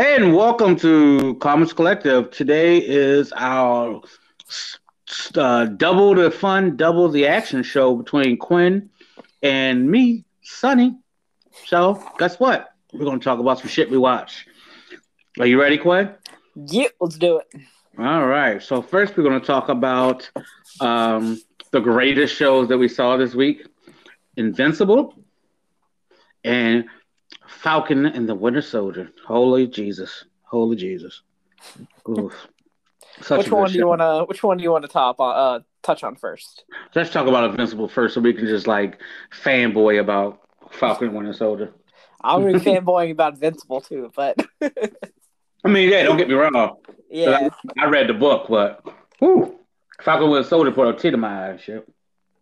And welcome to Comics Collective. Today is our uh, double the fun, double the action show between Quinn and me, Sonny. So, guess what? We're going to talk about some shit we watch. Are you ready, Quinn? Yeah, let's do it. All right. So, first, we're going to talk about um, the greatest shows that we saw this week Invincible and Falcon and the Winter Soldier. Holy Jesus. Holy Jesus. Oof. which one do you want to? Which one do you want to top on? Uh, touch on first. Let's talk about Invincible first, so we can just like fanboy about Falcon and Winter Soldier. I'm gonna be fanboying about Invincible too, but I mean, yeah, don't get me wrong. Yeah, I, I, read the book, but whew, Falcon Winter Soldier put a tear to my eyes. Shit.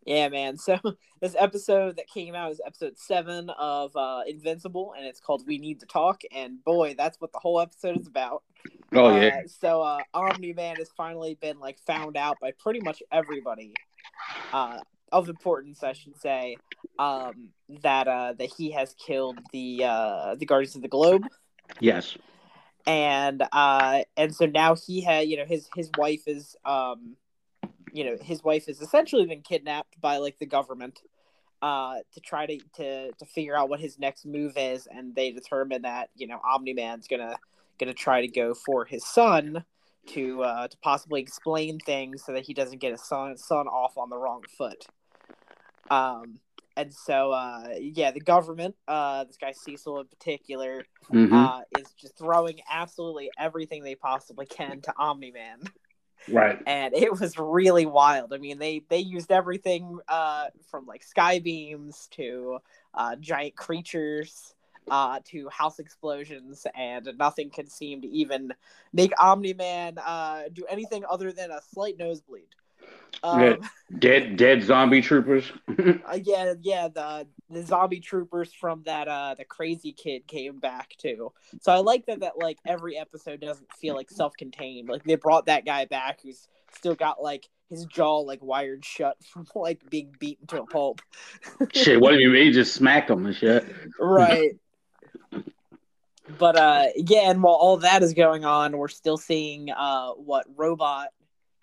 Yeah, man. So this episode that came out is episode seven of uh, Invincible, and it's called "We Need to Talk." And boy, that's what the whole episode is about. Oh yeah. Uh, so uh, Omni Man has finally been like found out by pretty much everybody uh, of importance, I should say, um, that uh, that he has killed the uh, the Guardians of the Globe. Yes. And uh, and so now he had, you know, his his wife is um you know his wife has essentially been kidnapped by like the government uh to try to to to figure out what his next move is and they determine that you know omni-man's gonna gonna try to go for his son to uh to possibly explain things so that he doesn't get his son son off on the wrong foot um and so uh yeah the government uh this guy cecil in particular mm-hmm. uh is just throwing absolutely everything they possibly can to omni-man right. and it was really wild. I mean they they used everything uh from like sky beams to uh giant creatures uh to house explosions and nothing can seem to even make omni-man uh do anything other than a slight nosebleed um, dead, dead zombie troopers. uh, yeah, yeah. The the zombie troopers from that uh the crazy kid came back too. So I like that that like every episode doesn't feel like self contained. Like they brought that guy back who's still got like his jaw like wired shut from like being beaten to a pulp. shit, what do you mean? Just smack him and shit. right. But uh yeah, and while all that is going on, we're still seeing uh what robot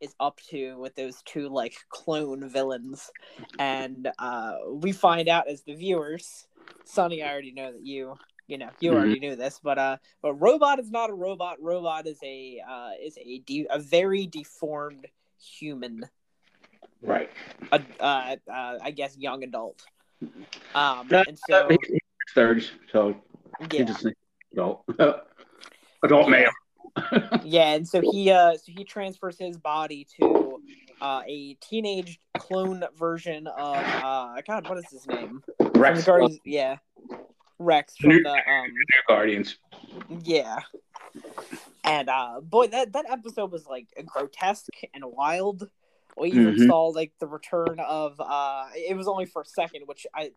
is up to with those two like clone villains. And uh we find out as the viewers sonny i already know that you you know you mm-hmm. already knew this but uh but robot is not a robot. Robot is a uh is a de- a very deformed human. Right. A, uh, uh i guess young adult. Um and so third so yeah. adult. Adult man yeah, and so he uh so he transfers his body to uh, a teenage clone version of uh God, what is his name? Rex. Guardians, yeah, Rex from New, the um New Guardians. Yeah, and uh boy, that that episode was like grotesque and wild. We even mm-hmm. saw like the return of uh it was only for a second, which I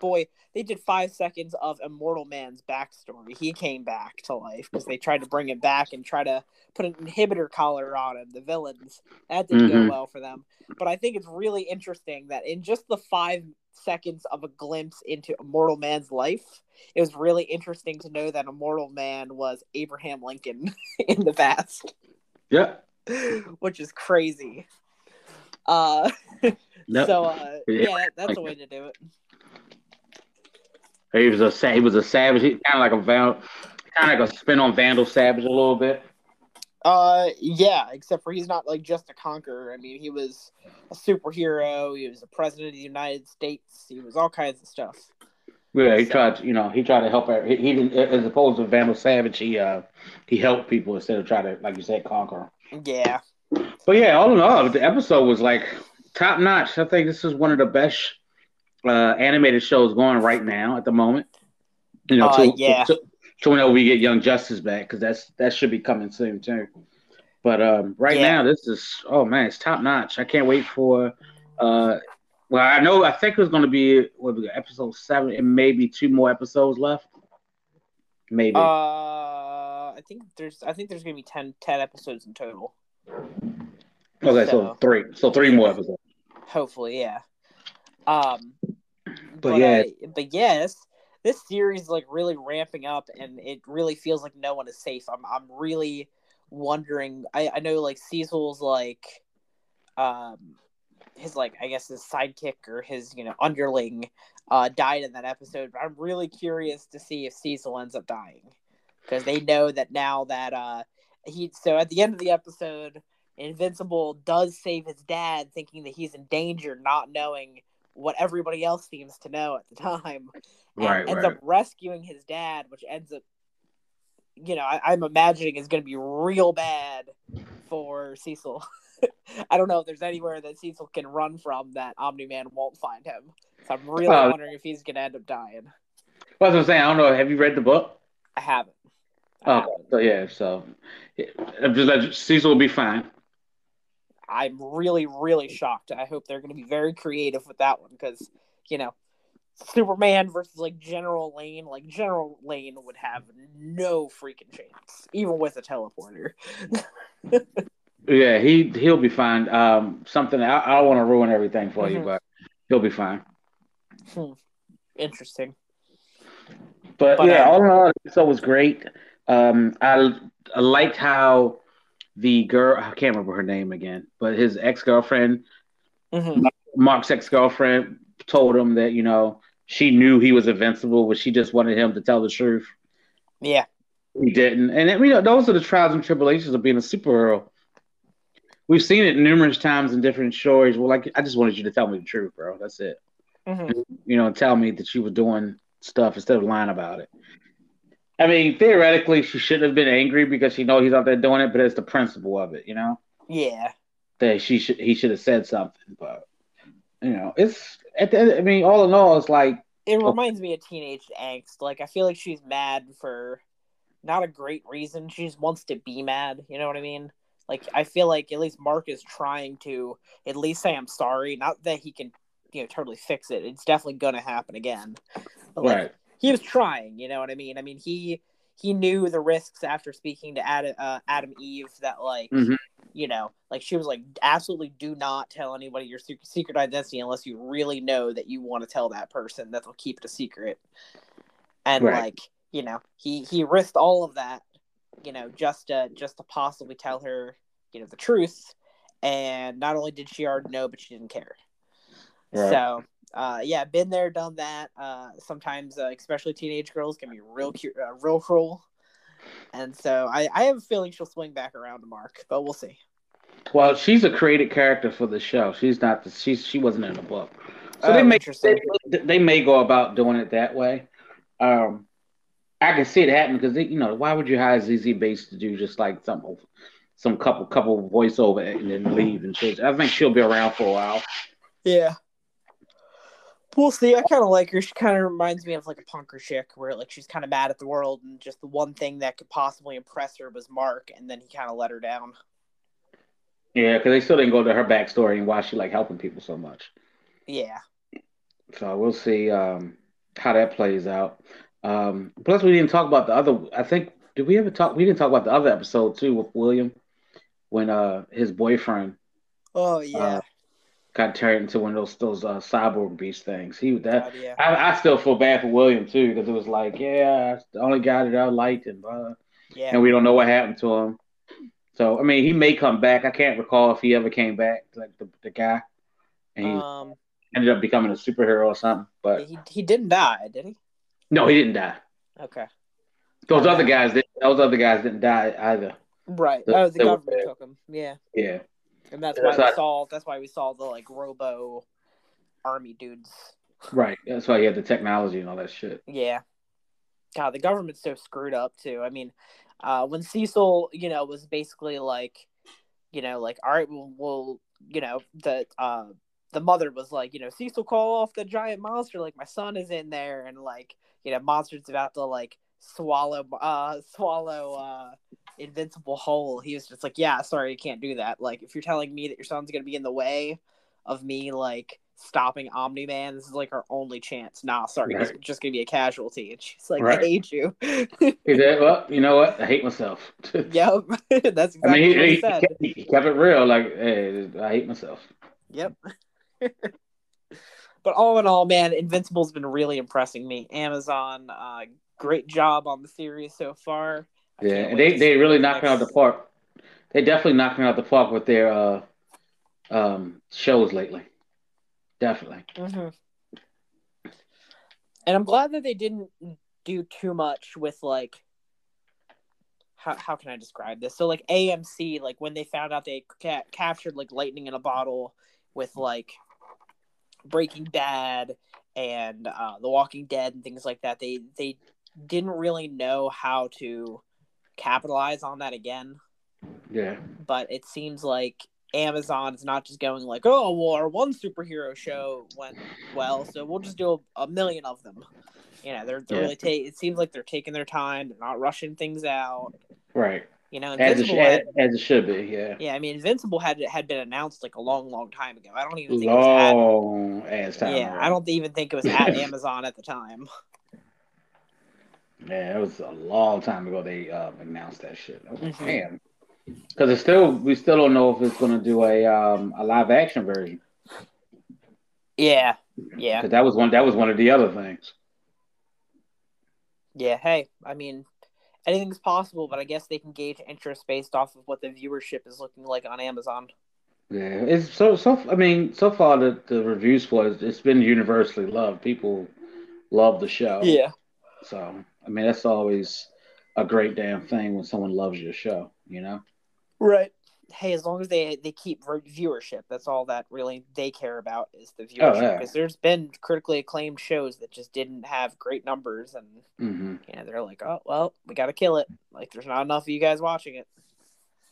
boy, they did five seconds of Immortal Man's backstory. He came back to life because they tried to bring him back and try to put an inhibitor collar on him, the villains. That didn't mm-hmm. go well for them. But I think it's really interesting that in just the five seconds of a glimpse into Immortal Man's life, it was really interesting to know that Immortal Man was Abraham Lincoln in the past. Yeah. Which is crazy. Uh, nope. So uh, yeah, that, that's a way to do it. He was a he was a savage. He kind of like a Val, kind of like a spin on Vandal Savage a little bit. Uh, yeah, except for he's not like just a conqueror. I mean, he was a superhero. He was the president of the United States. He was all kinds of stuff. Yeah, he so. tried. To, you know, he tried to help. He, he didn't, as opposed to Vandal Savage, he uh he helped people instead of trying to, like you said, conquer. Yeah. But yeah, all in all, the episode was like top notch. I think this is one of the best uh, animated shows going right now at the moment. You know, uh, to, yeah. To, to, whenever we get Young Justice back, because that's that should be coming soon too. But um, right yeah. now, this is oh man, it's top notch. I can't wait for. Uh, well, I know I think it's going to be what episode seven, and maybe two more episodes left. Maybe. Uh, I think there's I think there's going to be 10, 10 episodes in total. Okay, so, so three. So three more episodes. Hopefully, yeah. Um, but, but yeah, uh, but yes, this series is like really ramping up, and it really feels like no one is safe. I'm I'm really wondering. I I know like Cecil's like, um, his like I guess his sidekick or his you know underling, uh, died in that episode. But I'm really curious to see if Cecil ends up dying because they know that now that uh he so at the end of the episode Invincible does save his dad, thinking that he's in danger, not knowing what everybody else seems to know at the time. And Right, ends right. up rescuing his dad, which ends up, you know, I, I'm imagining is going to be real bad for Cecil. I don't know if there's anywhere that Cecil can run from that Omni Man won't find him. So I'm really Oh. wondering if he's going to end up dying. Well, that's what I'm saying. I don't know. Have you read the book? I haven't. Oh, so yeah. So yeah, I'm Cecil will be fine. I'm really, really shocked. I hope they're going to be very creative with that one because, you know, Superman versus like General Lane, like General Lane would have no freaking chance, even with a teleporter. Yeah, he he'll be fine. Um, something I, I don't want to ruin everything for you, Mhm. but he'll be fine. Hmm. Interesting. But, But, yeah, um, all in all, the episode was great. Um, I, I liked how the girl I can't remember her name again, but his ex girlfriend, hmm Mark's ex girlfriend, told him that you know she knew he was invincible, but she just wanted him to tell the truth. Yeah. He didn't, and you know those are the trials and tribulations of being a superhero. We've seen it numerous times in different stories. Well, like I just wanted you to tell me the truth, bro. That's it. hmm you know, tell me that you were doing stuff instead of lying about it. I mean, theoretically, she shouldn't have been angry because she knows he's out there doing it, but it's the principle of it, you know, Yeah. that she should he should have said something. But you know, it's at the end, I mean, all in all, it's like It oh. reminds me of teenage angst. Like I feel like she's mad for not a great reason. She just wants to be mad. You know what I mean? Like I feel like at least Mark is trying to at least say I'm sorry. Not that he can, you know, totally fix it. It's definitely gonna happen again. But like, right, he was trying. You know what I mean? I mean he he knew the risks after speaking to Atom uh, Atom Eve that like Mhm. you know like she was like absolutely do not tell anybody your secret identity unless you really know that you want to tell that person that they'll keep it a secret and Right. like you know he he risked all of that you know just to just to possibly tell her you know the truth and not only did she already know but she didn't care Right. so uh yeah been there done that uh sometimes uh, especially teenage girls can be real cute uh, real cruel and so I, I have a feeling she'll swing back around to Mark, but we'll see. Well, she's a created character for the show. She's not. The, she's she wasn't in the book, so Oh, they may they, they may go about doing it that way. Um, I can see it happen because you know why would you hire Zazie Beetz to do just like some some couple couple voiceover and then leave and shit. I think she'll be around for a while. Yeah. We'll see. I kind of like her. She kind of reminds me of like a punker chick, where like she's kind of mad at the world, and just the one thing that could possibly impress her was Mark, and then he kind of let her down. Yeah, because they still didn't go to her backstory and why she like helping people so much. Yeah. So we'll see um, how that plays out. Um, plus, we didn't talk about the other. I think did we ever talk? We didn't talk about the other episode too with William when uh his boyfriend Oh yeah. Uh, got turned into one of those those uh, cyborg beast things. He that God, yeah. I, I still feel bad for William too because it was like yeah, the only guy that I liked and uh, Yeah. and we don't know what happened to him. So I mean, he may come back. I can't recall if he ever came back, like the the guy, and he Um. ended up becoming a superhero or something. But He he didn't die, did he? no, he didn't die. Okay. Those Oh, other guys, did, those other guys didn't die either. Right. The- oh, the government took him. Yeah. Yeah, And that's That's why we not- saw. That's why we saw the like Robo army dudes. right. That's why he had the technology and all that shit. Yeah. God, the government's so screwed up too. I mean, uh, when Cecil, you know, was basically like, you know, like, all right, we'll, we'll you know, the uh, the mother was like, you know, Cecil, call off the giant monster. Like, my son is in there, and like, you know, monster's about to like swallow, uh, swallow, uh, invincible whole. He was just like, yeah, sorry, you can't do that. Like, if you're telling me that your son's gonna be in the way of me, like stopping Omni Man. This is like our only chance. Nah, sorry, he's just gonna be a casualty. And she's like, Right. I hate you. He said, "Well, you know what? I hate myself." yep, that's exactly I mean, what he, he he, said. kept, he kept it real. Like, hey, I hate myself. Yep. but all in all, man, Invincible's been really impressing me. Amazon, uh, great job on the series so far. yeah, and they they really knocking out the park. They definitely knocking out the park with their uh, um, shows lately. Definitely. Mm-hmm. And I'm glad that they didn't do too much with like how, how can I describe this? So like AMC, like when they found out they ca- captured like lightning in a bottle with like Breaking Bad and uh, The Walking Dead and things like that, they they didn't really know how to capitalize on that again. Yeah. But it seems like Amazon is not just going like, oh, well, our one superhero show went well, so we'll just do a, a million of them. You know, they're, they're Yeah. really ta- it seems like they're taking their time. They're not rushing things out. Right. You know, As it, had, as it should be. Yeah. yeah, I mean, Invincible had had been announced like a long, long time ago. I don't even think it was Long ass time. yeah, ago. I don't even think it was at Amazon at the time. Yeah, it was a long time ago they um, announced that shit. I was like, Mhm. Damn. Because it's still we still don't know if it's going to do a um, a live action version. Yeah, yeah, Because that was one that was one of the other things. yeah. Hey, I mean, anything's possible, but I guess they can gauge interest based off of what the viewership is looking like on Amazon. Yeah, it's so so. I mean, so far the, the reviews for it, it's been universally loved. People love the show. Yeah. So I mean, that's always a great damn thing when someone loves your show. You know. Right. Hey, as long as they they keep viewership, that's all that really they care about is the viewership. yeah. Because there's been critically acclaimed shows that just didn't have great numbers, and Mm-hmm. yeah, they're like, oh well, we got to kill it. Like, there's not enough of you guys watching it.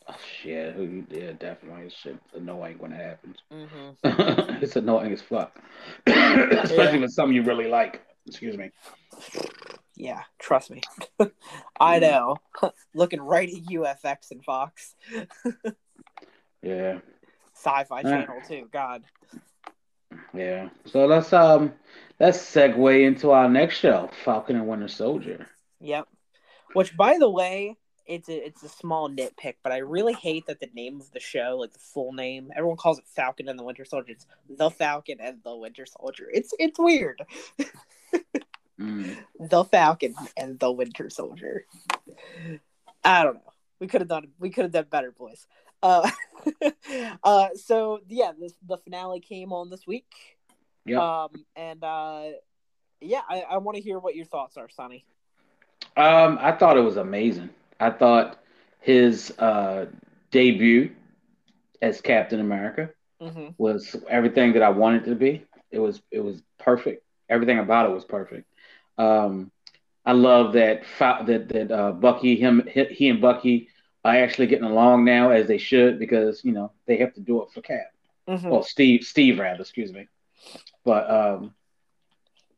Oh, shit. Who? Yeah, definitely. It's annoying when it happens. Mm-hmm. it's annoying as fuck, especially Yeah. when something you really like. Excuse me. Yeah, trust me, I know. Looking right at UFX and Fox, Yeah, Sci-Fi. Channel too. God. yeah. So let's um let's segue into our next show, Falcon and Winter Soldier. Yep. Which, by the way, it's a it's a small nitpick, but I really hate that the name of the show, like the full name, everyone calls it Falcon and the Winter Soldier. It's the Falcon and the Winter Soldier. It's it's weird. Mm. The Falcon and the Winter Soldier. I don't know. We could have done we could have done better, boys. Uh, uh, so yeah, this, the finale came on this week. Yep. Um, and uh, yeah, I, I want to hear what your thoughts are, Sonny. Um, I thought it was amazing. I thought his uh debut as Captain America Mm-hmm. was everything that I wanted it to be. It was it was perfect. Everything about it was perfect. Um, I love that that that uh, Bucky him he, and Bucky are actually getting along now as they should because you know they have to do it for Cap. Mm-hmm. Well, Steve Steve rather, excuse me. But um,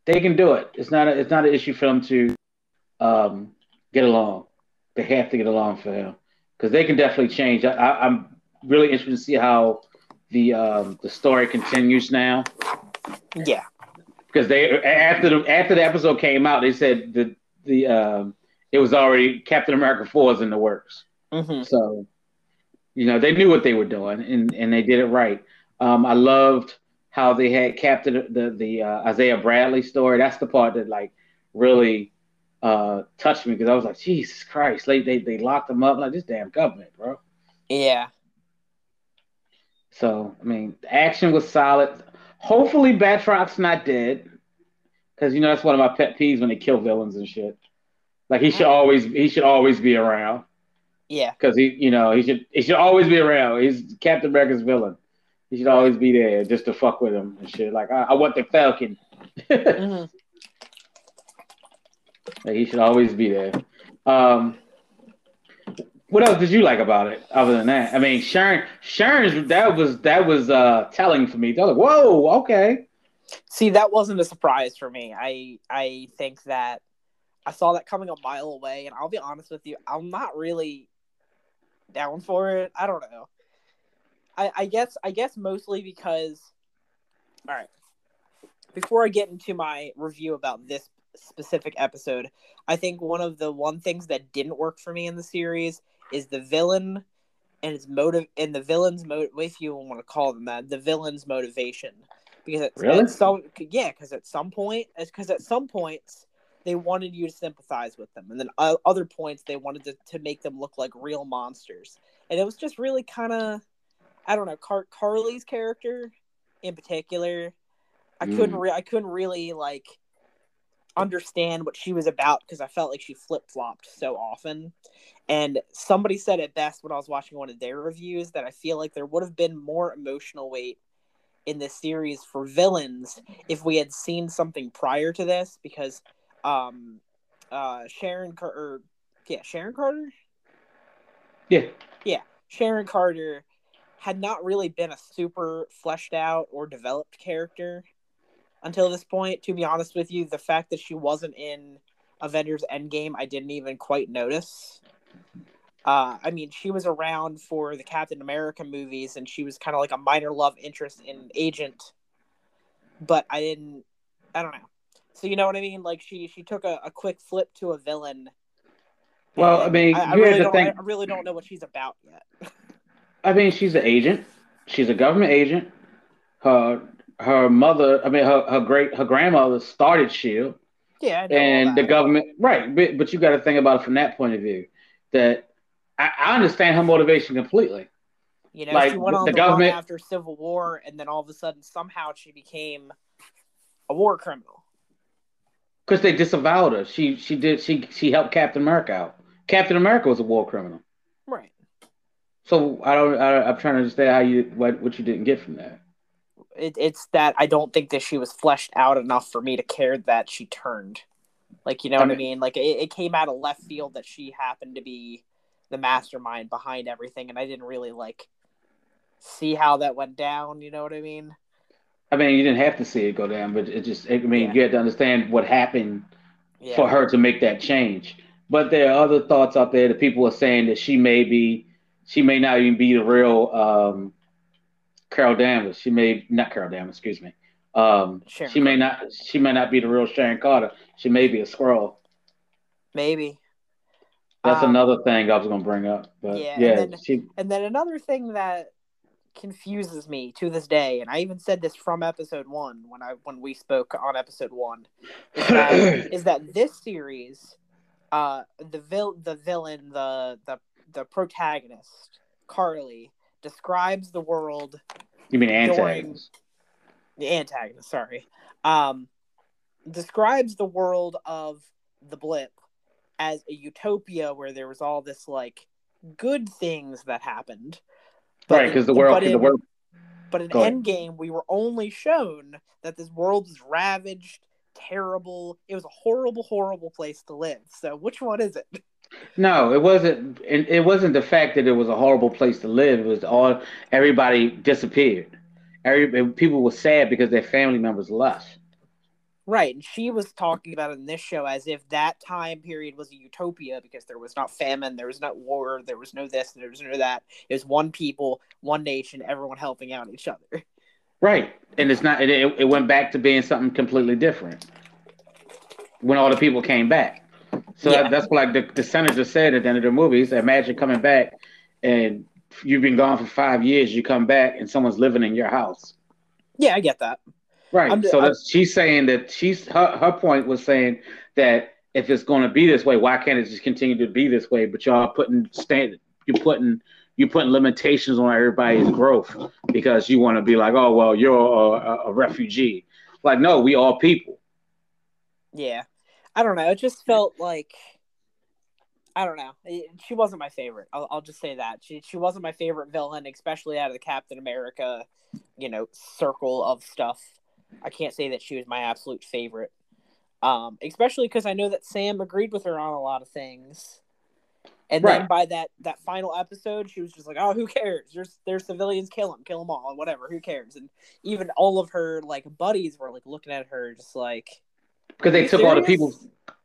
they can do it. It's not a, it's not an issue for them to um, get along. They have to get along for him because they can definitely change. I, I, I'm really interested to see how the um, the story continues now Yeah. Because they after the after the episode came out, they said the the um, it was already Captain America four is in the works. Mm-hmm. So, you know, they knew what they were doing and, and they did it right. Um, I loved how they had Captain the the uh, Isaiah Bradley story. That's the part that like really uh, touched me because I was like, Jesus Christ, they, they they locked him up like this damn government, bro. Yeah. So I mean, the action was solid. Hopefully, Batroc's not dead because you know that's one of my pet peeves when they kill villains and shit. Like he should always he should always be around. Yeah. because he, you know, he should he should always be around. He's Captain America's villain. He should always be there just to fuck with him and shit. Like I, I want the Falcon. Mm-hmm. Like, he should always be there. Um, what else did you like about it other than that? I mean, Sharon, Sharon's that was that was uh telling for me. Was like, whoa, okay. See, that wasn't a surprise for me. I I think that I saw that coming a mile away, and I'll be honest with you, I'm not really down for it. I don't know. I I guess I guess mostly because all right. Before I get into my review about this specific episode, I think one of the one things that didn't work for me in the series is the villain and its motive and the villain's motive if you want to call them that, the villain's motivation. because at, Really? at some yeah, because at some point, because at some points they wanted you to sympathize with them, and then other points they wanted to, to make them look like real monsters, and it was just really kind of, I don't know, Car- Carly's character in particular, I couldn't Mm. re- I couldn't really like understand what she was about because I felt like she flip flopped so often. And somebody said it best when I was watching one of their reviews that I feel like there would have been more emotional weight in this series for villains if we had seen something prior to this because um uh Sharon Carter yeah Sharon Carter Yeah. Yeah Sharon Carter had not really been a super fleshed out or developed character until this point. To be honest with you, the fact that she wasn't in Avengers Endgame, I didn't even quite notice. Uh, I mean, she was around for the Captain America movies, and she was kind of like a minor love interest in Agent, but I didn't. I don't know. So you know what I mean? Like she she took a, a quick flip to a villain. Well, I mean, I, I really don't. I really don't know what she's about yet. I mean, she's an agent. She's a government agent. Her her mother, I mean, her, her great her grandmother started Shield, Yeah, I know all and the government, right? But, but you got to think about it from that point of view. That I, I understand her motivation completely. You know, Like, she went on the the, government- after Civil War, and then all of a sudden, somehow, she became a war criminal. Because they disavowed her. She she did she she helped Captain America out. Captain America was a war criminal. Right. So I don't. I, I'm trying to understand how you what what you didn't get from that. It, it's that I don't think that she was fleshed out enough for me to care that she turned. Like, you know I what I mean- mean? Like, it, it came out of left field that she happened to be the mastermind behind everything, and I didn't really like see how that went down. You know what I mean? I mean, you didn't have to see it go down, but it just. I mean, Yeah. you had to understand what happened Yeah. for her to make that change. But there are other thoughts out there that people are saying that she may be, she may not even be the real um, Carol Danvers. She may not Carol Danvers, excuse me. Um, Sharon she may not. She may not be the real Sharon Carter. She may be a Skrull. Maybe. That's Um, another thing I was gonna bring up. But Yeah, yeah, and then- she. And then another thing that confuses me to this day, and I even said this from episode one when I when we spoke on episode one, is that, is that this series, uh, the vil- the villain, the the the protagonist, Carly, describes the world You mean antagonist? the antagonist, sorry, um, describes the world of the blip as a utopia where there was all this like good things that happened. But Right, because the world, the world. But in Endgame, we were only shown that this world was ravaged, terrible. It was a horrible, horrible place to live. So which one is it? No, it wasn't. It, wasn't the fact that it was a horrible place to live. It was all everybody disappeared. Every people were sad because their family members left. Right, and she was talking about it in this show as if that time period was a utopia because there was not famine, there was not war, there was no this, there was no that. It was one people, one nation, everyone helping out each other. Right, and it's not. It, it went back to being something completely different when all the people came back. So Yeah. that's like the, the senator said at the end of the movie. He said, "Imagine coming back and you've been gone for five years. You come back and someone's living in your house." Yeah, I get that. Right. I'm- so I'm- that's, she's saying that she's her, her point was saying that if it's going to be this way, why can't it just continue to be this way? But y'all putting standard, you're putting you putting limitations on everybody's growth because you want to be like, oh well, you're a, a refugee. Like, no, we all people. Yeah. I don't know. It just felt like I don't know. It- she wasn't my favorite. I'll, I'll just say that. She she wasn't my favorite villain, especially out of the Captain America, you know, circle of stuff. I can't say that she was my absolute favorite. Um, especially because I know that Sam agreed with her on a lot of things. And then by that that final episode, she was just like, "Oh, who cares? There's there's civilians, kill them, kill them all, whatever. Who cares?" And even all of her like buddies were like looking at her, just like, Because they took all the people.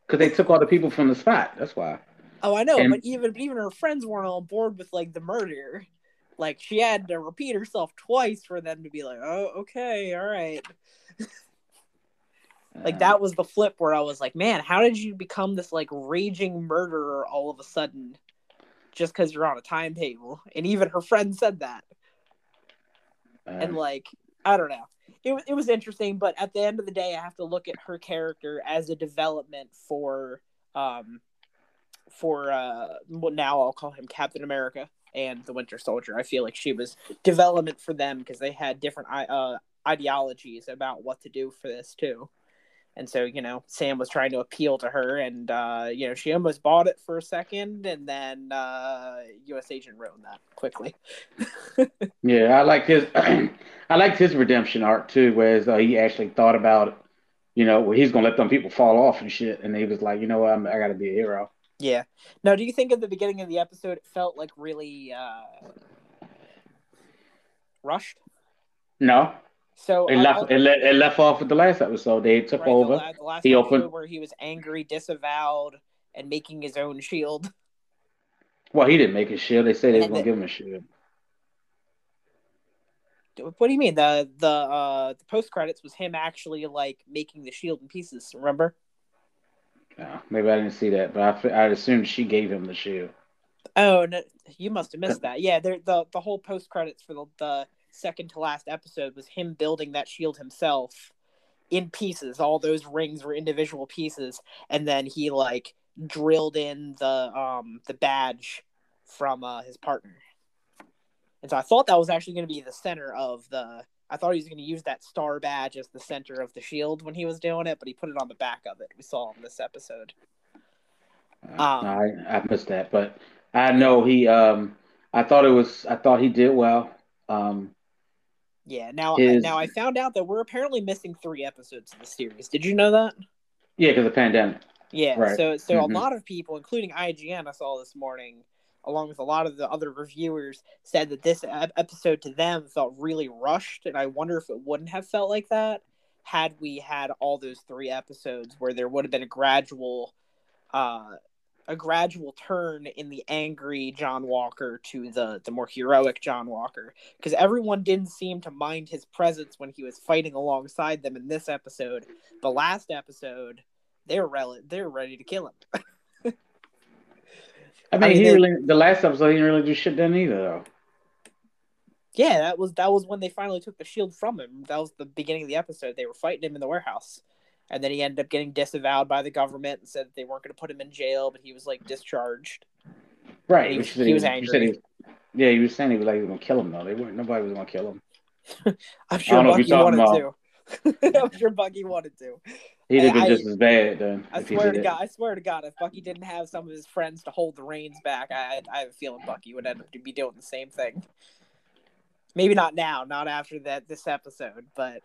Because they took all the people from the spot. That's why. Oh, I know, And- but even even her friends weren't on board with like the murder. Like she had to repeat herself twice for them to be like, "Oh, okay, all right." Like Uh, that was the flip where I was like, "Man, how did you become this like raging murderer all of a sudden just cuz you're on a timetable?" And even her friend said that. uh, And like, I don't know. It was it was interesting, but at the end of the day, I have to look at her character as a development for um for uh well now I'll call him Captain America and the Winter Soldier. I feel like she was development for them because they had different uh ideologies about what to do for this too. And so, you know, Sam was trying to appeal to her, and uh, you know, she almost bought it for a second, and then uh, U.S. Agent ruined that quickly. yeah, I like his, I liked his redemption arc too, whereas uh, he actually thought about, you know, where he's gonna let them people fall off and shit, and he was like, you know what, I'm, I got to be a hero. Yeah. Now, do you think at the beginning of the episode it felt like really uh, rushed? No, So it left it, it left off with the last episode. They took right, over. la- the last He opened- where he was angry, disavowed, and making his own shield. Well, he didn't make his shield. They said they And gonna the- give him a shield. What do you mean? The the uh the post credits was him actually like making the shield in pieces. Remember? No, maybe I didn't see that, but I I assumed she gave him the shield. Oh no, you must have missed that. Yeah, the the whole post credits for the, the second to last episode was him building that shield himself in pieces. All those rings were individual pieces, and then he like drilled in the um the badge from uh, his partner. And so I thought that was actually going to be the center of the. I thought he was going to use that star badge as the center of the shield when he was doing it, but he put it on the back of it. We saw in this episode. Uh, Um, I, I missed that, but I know he. Um, I thought it was. I thought he did well. Um, Yeah. Now, His- now I found out that we're apparently missing three episodes of the series. Did you know that? yeah, because of the pandemic. Yeah. Right. So, so Mhm. a lot of people, including IGN, I saw this morning, along with a lot of the other reviewers, said that this episode to them felt really rushed, and I wonder if it wouldn't have felt like that had we had all those three episodes where there would have been a gradual, uh, a gradual turn in the angry John Walker to the the more heroic John Walker, because everyone didn't seem to mind his presence when he was fighting alongside them in this episode. The last episode, they were rel- they were ready to kill him. I mean, mean, he they- really. The last episode, he didn't really do shit then either, though. Yeah, that was that was when they finally took the shield from him. That was the beginning of the episode. They were fighting him in the warehouse, and then he ended up getting disavowed by the government and said that they weren't going to put him in jail, but he was like discharged. Right. He was- you he was angry. he- yeah, he was saying he was like he was gonna kill him though. They weren't. Nobody was gonna kill him. I'm sure don't know if Bucky wanted talking to. I'm sure Bucky wanted to. He'd have been I- just as bad then. I swear to it. God, I swear to God, if Bucky didn't have some of his friends to hold the reins back, I I have a feeling Bucky would end up to be doing the same thing. Maybe not now, not after that this episode, but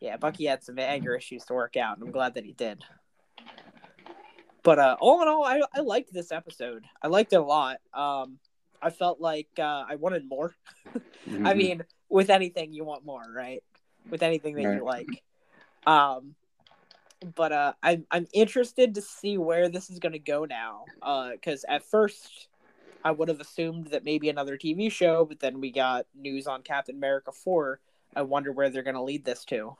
yeah, Bucky had some anger issues to work out, and I'm glad that he did. But uh, all in all, I I liked this episode. I liked it a lot. Um, I felt like uh, I wanted more. I Mhm. mean, with anything you want more, right? With anything that you like. Um but uh I'm I'm interested to see where this is gonna go now. Uh because at first I would have assumed that maybe another TV show, but then we got news on Captain America 4. I wonder where they're gonna lead this to.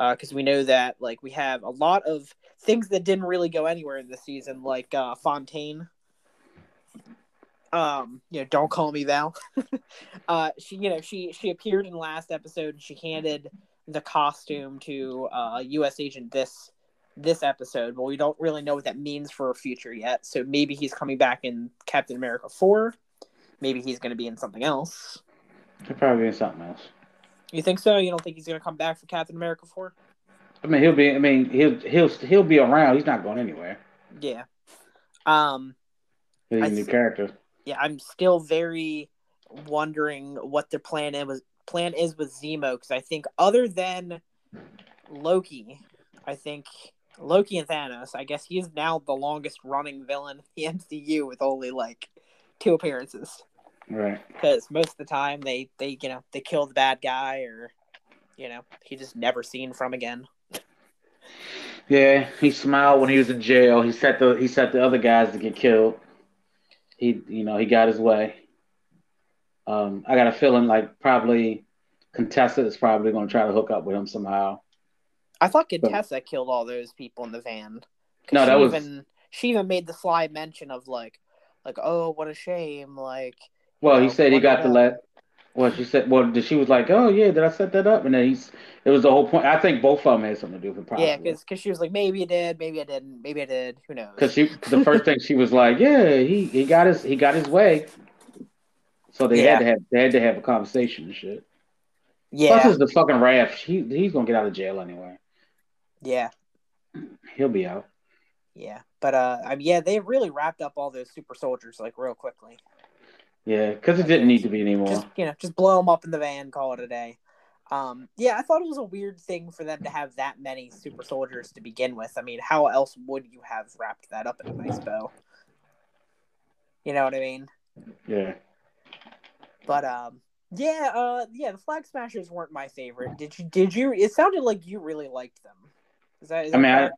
Uh, because we know that like we have a lot of things that didn't really go anywhere in this season, like uh Fontaine. Um, you know, don't call me Val. uh she you know she she appeared in the last episode and she handed the costume to uh US agent this this episode but we don't really know what that means for future yet so maybe he's coming back in Captain America 4 maybe he's going to be in something else probably be in something else. You think so you don't think he's going to come back for Captain America 4 I mean, he'll be. I mean, he'll he'll he'll be around. He's not going anywhere. yeah um He's a new character. yeah I'm still very wondering what their plan is plan is with Zemo because I think other than Loki I think Loki and Thanos, I guess he's now the longest running villain in the MCU with only like two appearances. Right. Because most of the time they, they you know, they kill the bad guy or you know, he just never seen from again. Yeah, he smiled when he was in jail. He set the he set the other guys to get killed. He you know he got his way. Um, I got a feeling like probably Contessa is probably going to try to hook up with him somehow. I thought Contessa killed all those people in the van. No, that was- even she even made the sly mention of like like, oh what a shame, like Well, he said he got the last. Well, she said, well, she was like, oh yeah, did I set that up? And then he's, it was the whole point. I think both of them had something to do with it. Yeah, because because she was like, maybe I did, maybe I didn't, maybe I did. Who knows? Because she, the first thing she was like, yeah, he he got his he got his way. So they yeah. had to have they had to have a conversation and shit. Yeah. Plus, is the fucking Raft. He he's gonna get out of jail anyway. Yeah. He'll be out. Yeah, but uh, I mean, yeah, they really wrapped up all those super soldiers like real quickly. Yeah, because it didn't need to be anymore. Just, you know, just blow them up in the van, call it a day. Um, yeah, I thought it was a weird thing for them to have that many super soldiers to begin with. I mean, how else would you have wrapped that up in a nice bow? You know what I mean? Yeah. But um, yeah, uh, yeah, the Flag Smashers weren't my favorite. Did you? Did you? It sounded like you really liked them. Is that? Is I mean, I,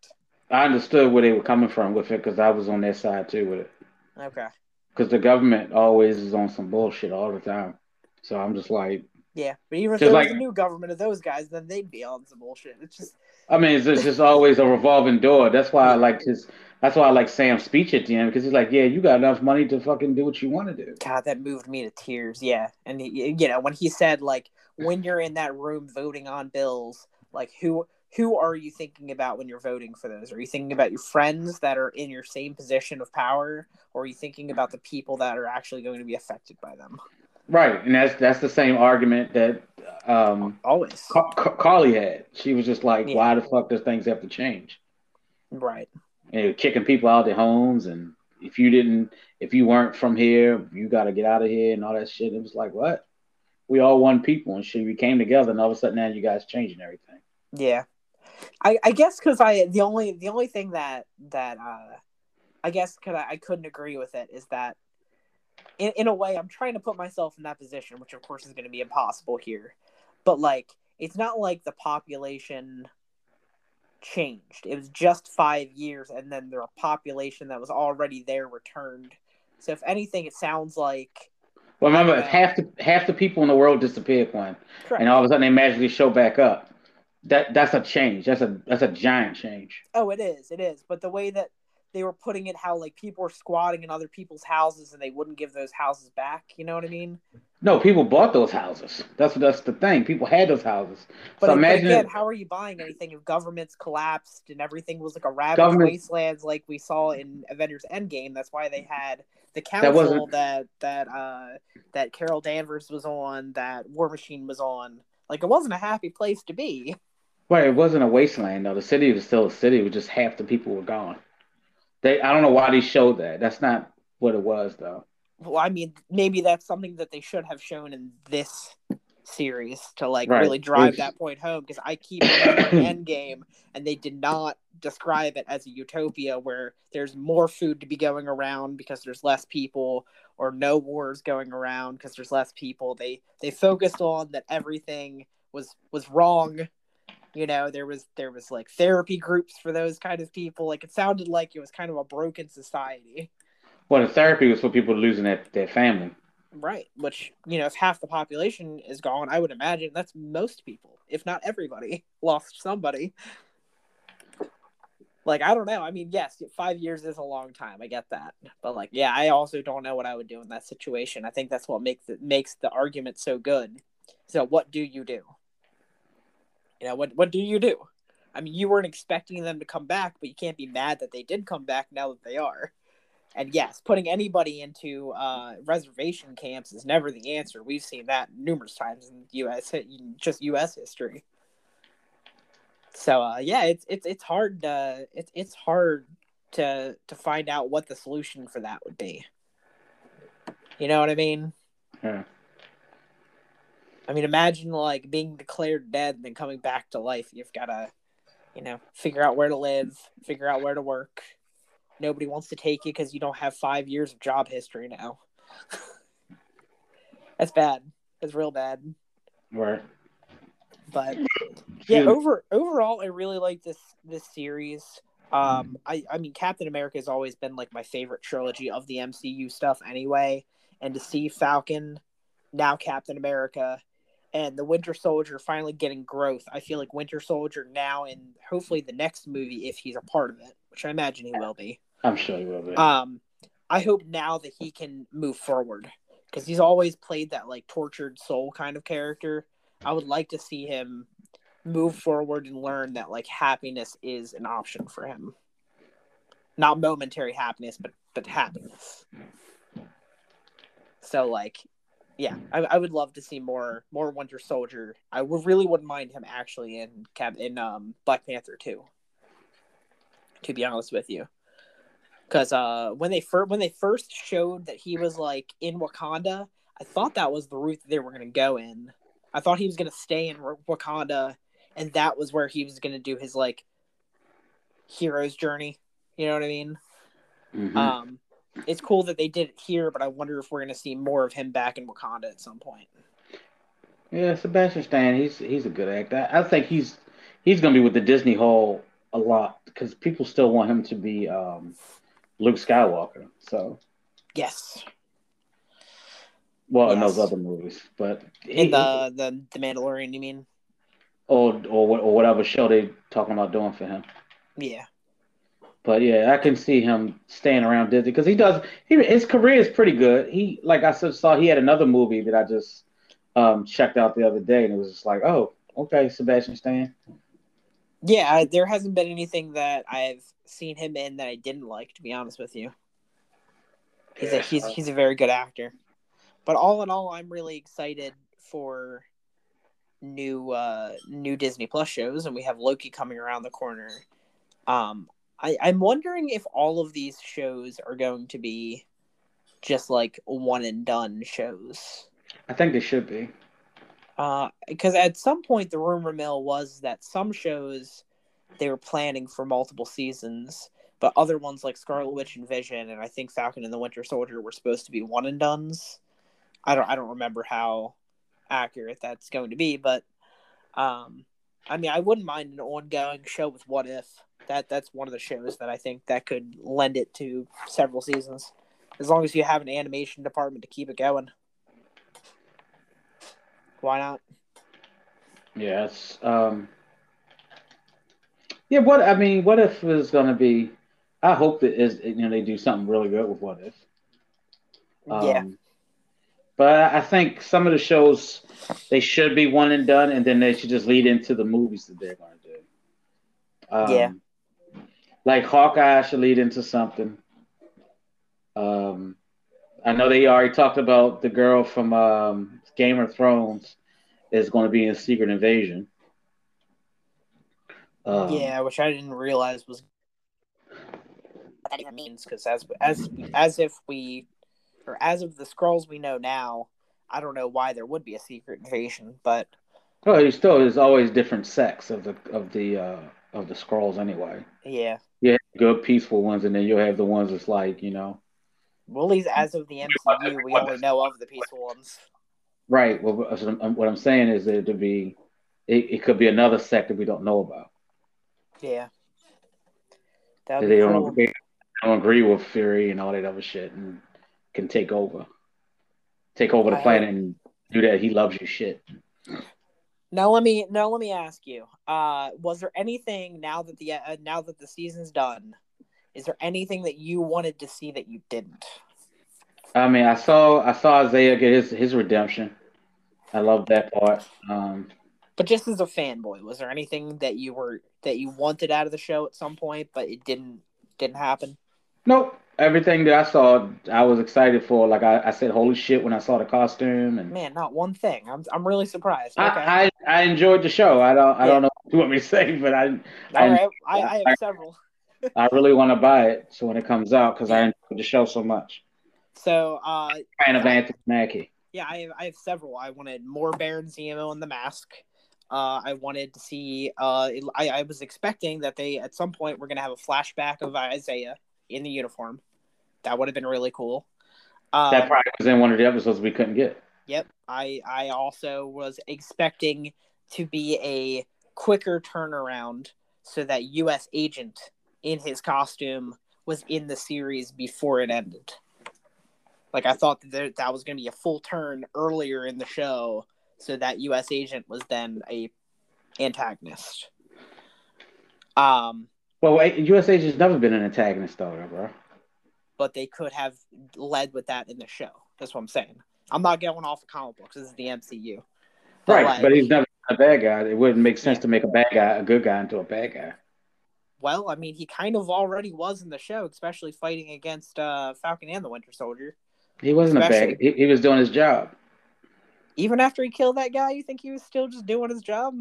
I understood where they were coming from with it because I was on their side too with it. Okay because the government always is on some bullshit all the time. So I'm just like, yeah, but even if there like, was a new government of those guys, then they'd be on some bullshit. It's just, I mean, it's, it's just always a revolving door. That's why I like his. That's why I like Sam's speech at the end because he's like, yeah, you got enough money to fucking do what you want to do. God, that moved me to tears. Yeah, and he, you know when he said like, when you're in that room voting on bills, like who who are you thinking about when you're voting for those? Are you thinking about your friends that are in your same position of power, or are you thinking about the people that are actually going to be affected by them? Right, and that's that's the same argument that um, always Ca- Ca- Carly had. She was just like, yeah. "Why the fuck does things have to change?" Right, and you're kicking people out their homes, and if you didn't, if you weren't from here, you got to get out of here, and all that shit. It was like, what? We all one people, and shit. We came together, and all of a sudden now you guys changing everything. Yeah, I, I guess because I the only the only thing that that uh, I guess because I, I couldn't agree with it is that in, in a way I'm trying to put myself in that position, which of course is going to be impossible here. But like, it's not like the population changed. It was just five years, and then the population that was already there returned. So if anything, it sounds like. Well, remember, uh, half the half the people in the world disappeared, one, and all of a sudden they magically show back up. That that's a change. That's a that's a giant change. Oh, it is. It is. But the way that they were putting it, how like people were squatting in other people's houses and they wouldn't give those houses back. You know what I mean? No, people bought those houses. That's that's the thing. People had those houses. But, so imagine again, how are you buying anything if governments collapsed and everything was like a ravaged wastelands like we saw in Avengers Endgame? That's why they had the council that that that uh, that Carol Danvers was on, that War Machine was on. Like it wasn't a happy place to be. Right, it wasn't a wasteland though. The city was still a city. It was just half the people were gone. They, I don't know why they showed that. That's not what it was though. Well, I mean, maybe that's something that they should have shown in this series to like right. really drive that point home because I keep Endgame and they did not describe it as a utopia where there's more food to be going around because there's less people or no wars going around because there's less people. They they focused on that everything was was wrong you know there was there was like therapy groups for those kind of people. Like it sounded like it was kind of a broken society. Well the therapy was for people losing their, their family. Right which you know if half the population is gone i would imagine that's most people if not everybody lost somebody. Like i don't know. I mean yes five years is a long time. I get that. But like yeah i also don't know what i would do in that situation. I think that's what makes it makes the argument so good. So what do you do you know, what what do you do? I mean, you weren't expecting them to come back, but you can't be mad that they did come back now that they are. And yes, putting anybody into uh, reservation camps is never the answer. We've seen that numerous times in U.S. just U.S. history. So uh, yeah, it's it's it's hard to it's it's hard to to find out what the solution for that would be. You know what I mean? Yeah. I mean, imagine like being declared dead and then coming back to life. You've got to, you know, figure out where to live, figure out where to work. Nobody wants to take you because you don't have five years of job history now. That's bad. That's real bad. Right. But yeah, over overall, I really like this this series. Um, I I mean, Captain America has always been like my favorite trilogy of the MCU stuff, anyway. And to see Falcon, now Captain America, and the Winter Soldier finally getting growth. I feel like Winter Soldier now and hopefully the next movie, if he's a part of it, which I imagine he will be. I'm sure he will be. Um, I hope now that he can move forward because he's always played that like tortured soul kind of character. I would like to see him move forward and learn that like happiness is an option for him. Not momentary happiness, but but happiness. So like, yeah, I, I would love to see more more Winter Soldier. I would really wouldn't mind him actually in Cap in um Black Panther too. To be honest with you, because uh when they first when they first showed that he was like in Wakanda, I thought that was the route that they were gonna go in. I thought he was gonna stay in Wakanda, and that was where he was gonna do his like hero's journey. You know what I mean? Mhm. Um, it's cool that they did it here, but I wonder if we're gonna see more of him back in Wakanda at some point. yeah, Sebastian Stan, he's he's a good actor. I think he's he's gonna be with the Disney Hall a lot because people still want him to be um, Luke Skywalker. So, Yes, well, in those other movies, but in he- the the the Mandalorian, you mean? or or or whatever show they talking about doing for him. Yeah, But yeah, I can see him staying around Disney because he does. He, his career is pretty good. He like I said, saw he had another movie that I just um, checked out the other day, and it was just like, oh, okay, Sebastian Stan. yeah. I, there hasn't been anything that I've seen him in that I didn't like. To be honest with you, he's a he's he's a very good actor. But all in all, I'm really excited for new uh new Disney Plus shows, and we have Loki coming around the corner. Um, I, I'm wondering if all of these shows are going to be just like one and done shows. I think they should be. because at some point the rumor mill was that some shows they were planning for multiple seasons, but other ones like Scarlet Witch and Vision, and I think Falcon and the Winter Soldier were supposed to be one and duns. I don't I don't remember how accurate that's going to be, but um, I mean I wouldn't mind an ongoing show with What If. That that's one of the shows that I think that could lend it to several seasons, as long as you have an animation department to keep it going. Why not? Yes. Um, yeah. What I mean, what if is going to be? I hope that is you know they do something really good with what if. yeah. Um, But I think some of the shows they should be one and done, and then they should just lead into the movies that they're going to do. Um, Yeah. Like Hawkeye should lead into something. Um, I know they already talked about the girl from um, Game of Thrones is going to be in Secret Invasion. Um, yeah, which I didn't realize was what that even means because as as as if we or as of the Skrulls we know now, I don't know why there would be a secret invasion, but Well, you still there's always different sects of the of the uh, of the Skrulls anyway. yeah. Good peaceful ones, and then you'll have the ones that's like you know, Well, at least as of the MCU, we only know of the peaceful ones. right. Well, what I'm, um, what I'm saying is that to be, it, it could be another sect that we don't know about. Yeah. That they don't, they don't agree with Fury and all that other shit, and can take over, take over the I planet and do that. He loves you shit. Now let me now let me ask you. Uh, was there anything now that the uh, now that the season's done? Is there anything that you wanted to see that you didn't? I mean, I saw I saw Isaiah get his his redemption. I love that part. Um, But just as a fanboy, was there anything that you were that you wanted out of the show at some point, but it didn't didn't happen? Nope. Everything that I saw, I was excited for. Like I, I said, holy shit when I saw the costume, and Man, not one thing. I'm I'm really surprised. Okay, I, I, I enjoyed the show. I don't I Yeah. don't know what you want me to say, but I all right. I, I I- have several. I really want to buy it. So when it comes out, because I enjoyed the show so much. So, uh, Fan of Anthony Mackie. yeah, I have, I have several. I wanted more Baron Zemo in the mask. Uh, I wanted to see. Uh, I, I was expecting that they at some point were going to have a flashback of Isaiah in the uniform. That would have been really cool. Um, That probably was in one of the episodes we couldn't get. Yep. I I also was expecting to be a quicker turnaround so that US agent in his costume was in the series before it ended. Like I thought that there, that was going to be a full turn earlier in the show so that US agent was then a antagonist. Um Well, wait, U.S. Agent's never been an antagonist, though, bro. but they could have led with that in the show. That's what I'm saying. I'm not going off of comic books. This is the MCU. But, right, like- but he's never been a bad guy. It wouldn't make sense to make a bad guy a good guy into a bad guy. Well, I mean, he kind of already was in the show, especially fighting against uh, Falcon and the Winter Soldier. He wasn't a bad. He, he was doing his job. Even after he killed that guy, you think he was still just doing his job?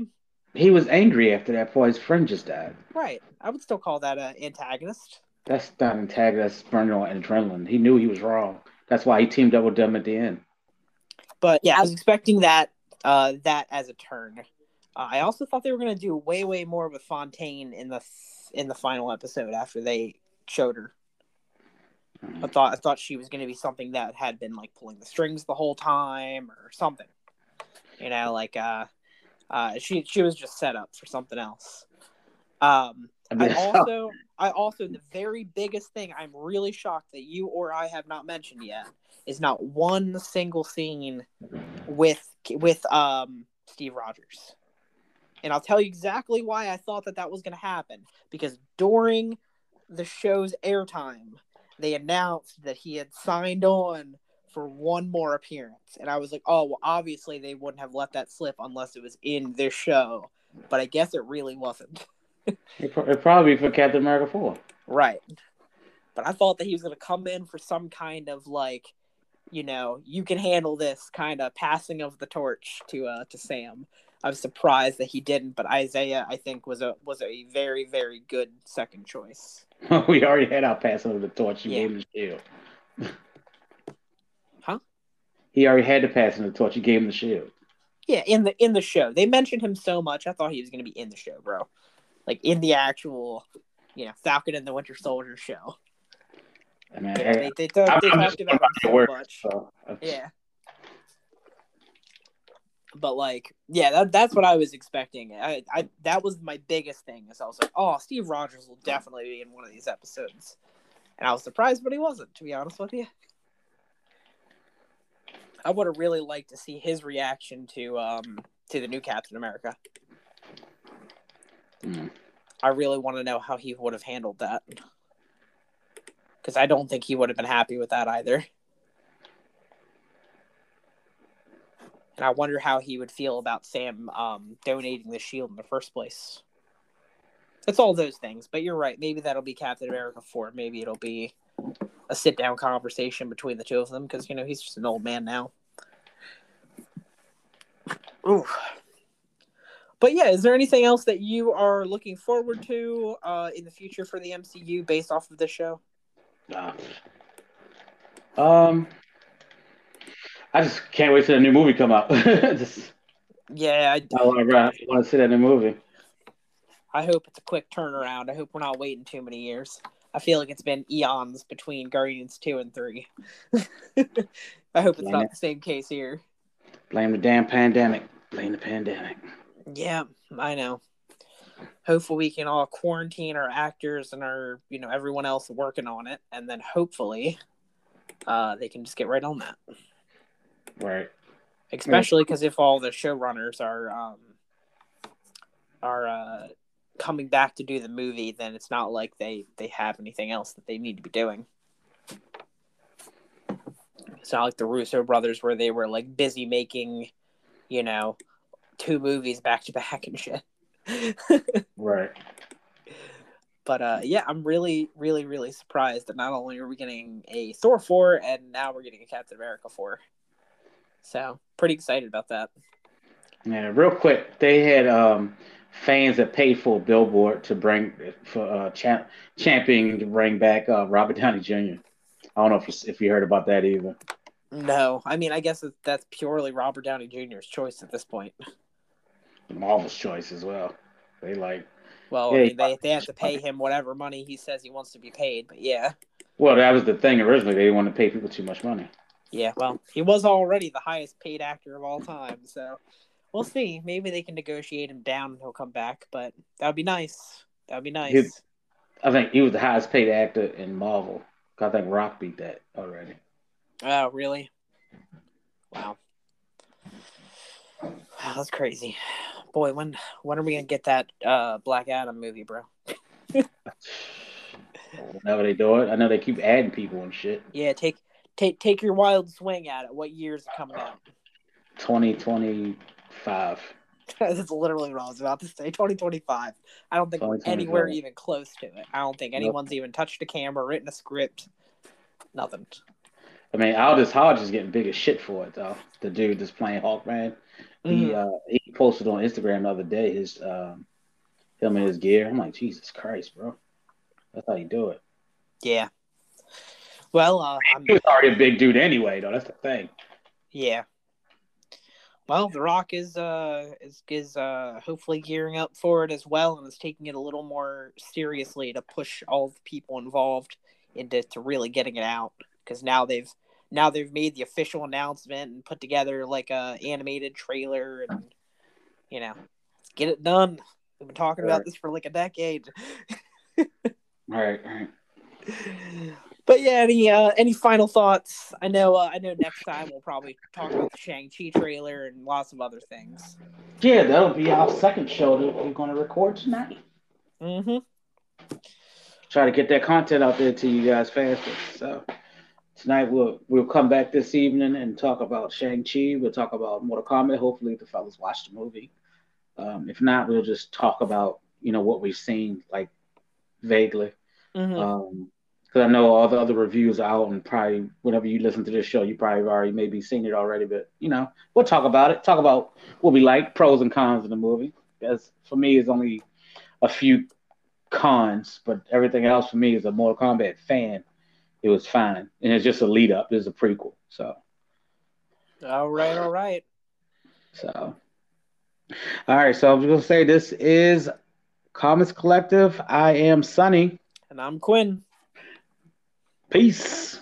He was angry after that before his friend just died. Right. I would still call that an antagonist. That's not antagonist. That's burning on adrenaline. He knew he was wrong. That's why he teamed up with them at the end. But yeah, I was expecting that uh, that as a turn. Uh, I also thought they were going to do way, way more with Fontaine in the in the final episode after they showed her. I thought I thought she was going to be something that had been like pulling the strings the whole time or something. You know, like uh, uh, she she was just set up for something else. Um, I mean, I also, I also, the very biggest thing I'm really shocked that you or I have not mentioned yet is not one single scene with with um Steve Rogers. And I'll tell you exactly why I thought that that was going to happen because during the show's airtime, they announced that he had signed on for one more appearance. And I was like, "Oh, well obviously they wouldn't have let that slip unless it was in this show." But I guess it really wasn't. it pro- it'd probably for Captain America four. Right. But I thought that he was going to come in for some kind of like, you know, you can handle this kind of passing of the torch to uh to Sam. I was surprised that he didn't, but Isaiah I think was a was a very very good second choice. we already had our passing of the torch. You Yeah. gave him the shield. He already had the passing of the torch. You gave him the shield. Yeah, in the in the show. They mentioned him so much. I thought he was going to be in the show, bro. Like in the actual, you know, Falcon and the Winter Soldier show. I mean, Yeah, I- they they, they, they talked about him so word, much. so, uh, Yeah. But like, yeah, that, that's what I was expecting. I, I that was my biggest thing. Is I was like, oh, Steve Rogers will definitely be in one of these episodes, and I was surprised, but he wasn't. To be honest with you, I would have really liked to see his reaction to um to the new Captain America. hmm. I really want to know how he would have handled that, because I don't think he would have been happy with that either. And I wonder how he would feel about Sam um, donating the shield in the first place. It's all those things, but you're right. Maybe that'll be Captain America 4. Maybe it'll be a sit down conversation between the two of them because, you know, he's just an old man now. Ooh. But yeah, is there anything else that you are looking forward to uh, in the future for the MCU based off of this show? Uh, um, I just can't wait for the new movie to come out. just, Yeah, I, I want to see that new movie. I hope it's a quick turnaround. I hope we're not waiting too many years. I feel like it's been eons between Guardians 2 and 3. I hope it's Yeah. not the same case here. Blame the damn pandemic. Blame the pandemic. Yeah, I know. Hopefully we can all quarantine our actors and our, you know, everyone else working on it and then hopefully uh they can just get right on that. Right. Especially cuz if all the showrunners are um are uh coming back to do the movie, then it's not like they they have anything else that they need to be doing. It's not like the Russo brothers where they were like busy making, you know, two movies back to back and shit. Right. but uh yeah, I'm really, really, really surprised that not only are we getting a Thor 4 and now we're getting a Captain America 4. So pretty excited about that. Yeah, real quick, they had um fans that paid for a billboard to bring for uh champ, championing to bring back uh Robert Downey Jr. I don't know if you, if you heard about that either. No, I mean I guess that's purely Robert Downey Jr.'s choice at this point. Marvel's choice as well. They like Well, Yeah, I mean, they they have to pay him whatever money he says he wants to be paid, but yeah. well, that was the thing originally. They didn't want to pay people too much money. Yeah, well, he was already the highest paid actor of all time, so we'll see. Maybe they can negotiate him down and he'll come back, but that would be nice. That would be nice. He- I think he was the highest paid actor in Marvel. I think Rock beat that already. Oh, really? Wow. Wow, that's crazy. Boy, when when are we gonna get that uh Black Adam movie, bro? Whenever they do it, I know they keep adding people and shit. Yeah, take take take your wild swing at it. What year's is coming out? 2025. That's literally what I was about to say. 2025. I don't think we're anywhere even close to it. I don't think anyone's nope. even touched a camera, written a script. Nothing. I mean, Aldis Hodge is getting big as shit for it, though. The dude that's playing Hawkman. Mm-hmm. He uh, he posted on Instagram the other day his um, him and his gear. I'm like, Jesus Christ, bro. That's how you do it. Yeah. Well, uh, he was already a big dude anyway, though. That's the thing. Yeah. Well, The Rock is uh is is uh hopefully gearing up for it as well, and is taking it a little more seriously to push all the people involved into to really getting it out because now they've now they've made the official announcement and put together like a animated trailer and you know get it done. We've been talking about this for like a decade. all right, all right. But yeah, any uh, any final thoughts? I know uh, I know next time we'll probably talk about the Shang Chi trailer and lots of other things. Yeah, that'll be our second show that we're going to record tonight. Mm-hmm. Try to get that content out there to you guys faster. So tonight we'll we'll come back this evening and talk about Shang Chi. We'll talk about Mortal Kombat. Hopefully the fellas watch the movie. Um, if not, we'll just talk about you know what we've seen like vaguely. Mm-hmm. Um, because I know all the other reviews out, and probably whenever you listen to this show, you probably already maybe seen it already. But you know, we'll talk about it. Talk about what we like, pros and cons of the movie. Because for me, it's only a few cons, but everything else for me is a Mortal Kombat fan. It was fine, and it's just a lead up. It's a prequel, so. All right, all right. So, all right. So I'm gonna say this is Comics Collective. I am Sunny, and I'm Quinn. Peace.